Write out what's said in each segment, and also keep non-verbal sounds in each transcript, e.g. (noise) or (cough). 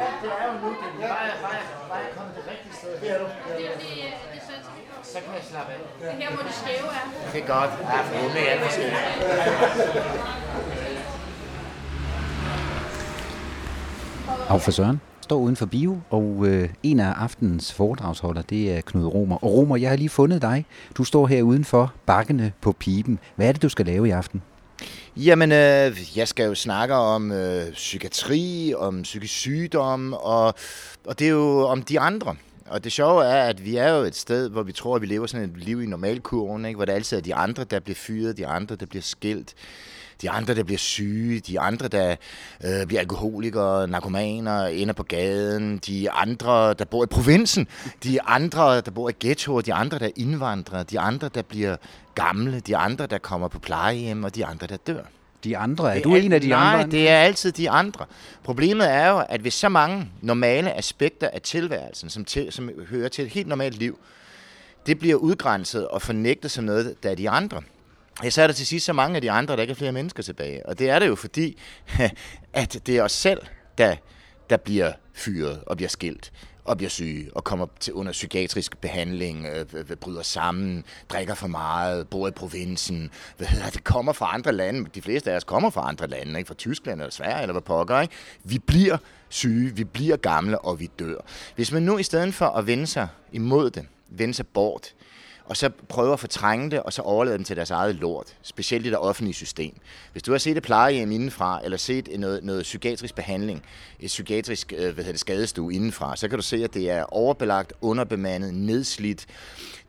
Ja, det er jo nu. Det er bare, bare, bare kommet det rigtige sted. Det er du. Det er fordi, øh, det er sådan, Så kan jeg slappe af. det er her, hvor det skæve er. Det er godt. Ja, for hun er alt for skæv. Og for Søren står uden for bio, og øh, en af aftenens foredragsholder, det er Knud Romer. Og Romer, jeg har lige fundet dig. Du står her udenfor bakkene på pipen. Hvad er det, du skal lave i aften? Jamen, øh, jeg skal jo snakke om øh, psykiatri, om psykisk sygdom, og, og det er jo om de andre. Og det sjove er, at vi er jo et sted, hvor vi tror, at vi lever sådan et liv i normalkurven, ikke? hvor det altid er de andre, der bliver fyret, de andre, der bliver skilt, de andre, der bliver syge, de andre, der øh, bliver alkoholikere, narkomaner, ender på gaden, de andre, der bor i provinsen, de andre, der bor i ghettoer, de andre, der er indvandrere, de andre, der bliver gamle, de andre, der kommer på plejehjem, og de andre, der dør. De andre? Er Det du en af de nej, andre? det er altid de andre. Problemet er jo, at hvis så mange normale aspekter af tilværelsen, som, til, som hører til et helt normalt liv, det bliver udgrænset og fornægtet som noget, der er de andre, ja, så er der til sidst så mange af de andre, der ikke er flere mennesker tilbage. Og det er det jo fordi, (laughs) at det er os selv, der, der bliver fyret og bliver skilt og bliver syge og kommer til under psykiatrisk behandling, øh, bryder sammen, drikker for meget, bor i provinsen. Hvad hedder det? kommer fra andre lande. De fleste af os kommer fra andre lande, ikke? fra Tyskland eller Sverige eller hvad pokker. Ikke? Vi bliver syge, vi bliver gamle og vi dør. Hvis man nu i stedet for at vende sig imod det, vende sig bort, og så prøver at fortrænge det, og så overlade dem til deres eget lort, specielt i det offentlige system. Hvis du har set et plejehjem indenfra, eller set noget, noget psykiatrisk behandling, et psykiatrisk øh, hvad hedder det, skadestue indenfra, så kan du se, at det er overbelagt, underbemandet, nedslidt,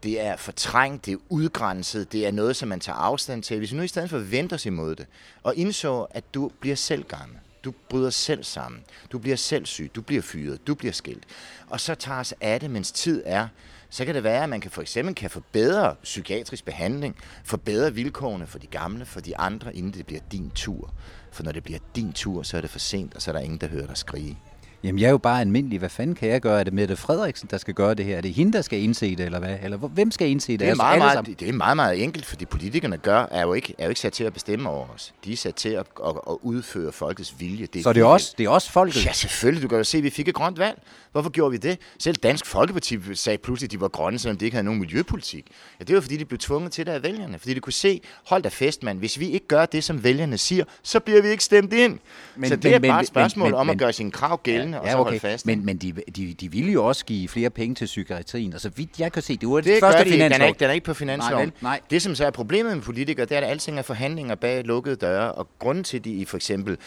det er fortrængt, det er udgrænset, det er noget, som man tager afstand til. Hvis vi nu i stedet for venter os imod det, og indså, at du bliver selv gammel, du bryder selv sammen, du bliver selv syg, du bliver fyret, du bliver skilt, og så tager os af det, mens tid er, så kan det være, at man kan for eksempel kan forbedre psykiatrisk behandling, forbedre vilkårene for de gamle, for de andre, inden det bliver din tur. For når det bliver din tur, så er det for sent, og så er der ingen, der hører dig skrige. Jamen, jeg er jo bare almindelig. Hvad fanden kan jeg gøre? Er det Mette Frederiksen, der skal gøre det her? Er det hende, der skal indse det, eller hvad? Eller hvem skal indse det? Det er, Os meget, meget, det er meget, meget enkelt, fordi politikerne gør, er, jo ikke, er jo ikke sat til at bestemme over os. De er sat til at, at, at udføre folkets vilje. Det Så det er, også, det er også folket? Ja, selvfølgelig. Du kan jo se, at vi fik et grønt valg. Hvorfor gjorde vi det? Selv Dansk Folkeparti sagde pludselig, at de var grønne, selvom de ikke havde nogen miljøpolitik. Ja, det var fordi, de blev tvunget til det af vælgerne. Fordi de kunne se, hold da fest, mand. Hvis vi ikke gør det, som vælgerne siger, så bliver vi ikke stemt ind. Men, så det men- er bare et spørgsmål men- om men- at gøre sine krav gældende, og så holde fast. Men, men de, de, de ville jo også give flere penge til psykiatrien, og så vidt jeg kan se, det var det, Det første de ikke. Den er finanslov. ikke, den er ikke på finansloven. Nej, vel? Nej. Det, som så er problemet med politikere, det er, at alting er forhandlinger bag lukkede døre, og grunden til, at de for eksempel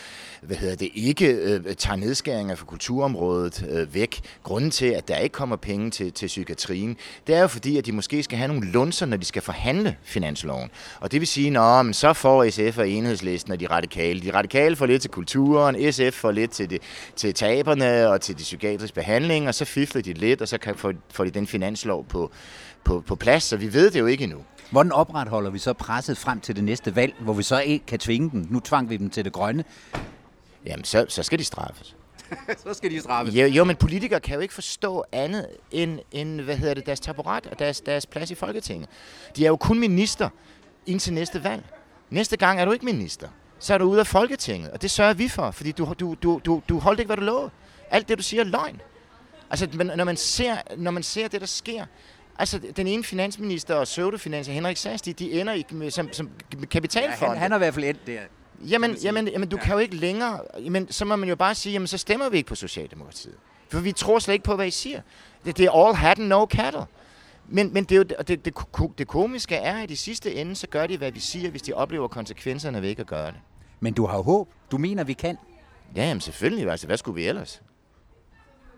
hvad hedder det, ikke øh, tager nedskæringer for kulturområdet øh, væk, grunden til, at der ikke kommer penge til, til psykiatrien, det er jo fordi, at de måske skal have nogle lunser, når de skal forhandle finansloven. Og det vil sige, men så får SF og enhedslisten og de radikale. De radikale får lidt til kulturen, SF får lidt til, det, til taberne og til de psykiatriske behandling, og så fifler de lidt, og så kan, får, får de den finanslov på, på, på plads, så vi ved det jo ikke endnu. Hvordan opretholder vi så presset frem til det næste valg, hvor vi så ikke kan tvinge dem? Nu tvang vi dem til det grønne. Jamen, så, så skal de straffes. (laughs) så skal de straffes. Jo, jo, men politikere kan jo ikke forstå andet end, end hvad hedder det, deres taburet og deres, deres plads i Folketinget. De er jo kun minister indtil næste valg. Næste gang er du ikke minister. Så er du ude af Folketinget, og det sørger vi for, fordi du, du, du, du, du holdt ikke, hvad du lovede. Alt det, du siger, er løgn. Altså, når man ser, når man ser det, der sker, Altså, den ene finansminister og pseudofinanser, Henrik Sass, de, de ender i, som, som Ja, kapitalfond. han, han er i hvert fald endt der. Jamen, jamen, jamen du ja. kan jo ikke længere... Jamen, så må man jo bare sige, jamen, så stemmer vi ikke på Socialdemokratiet. For vi tror slet ikke på, hvad I siger. Det, det er all hat and no cattle. Men, men det, er jo, det, det, det, komiske er, at i sidste ende, så gør de, hvad vi siger, hvis de oplever konsekvenserne ved ikke at gøre det. Men du har håb. Du mener, vi kan. Ja, jamen selvfølgelig. Altså, hvad skulle vi ellers?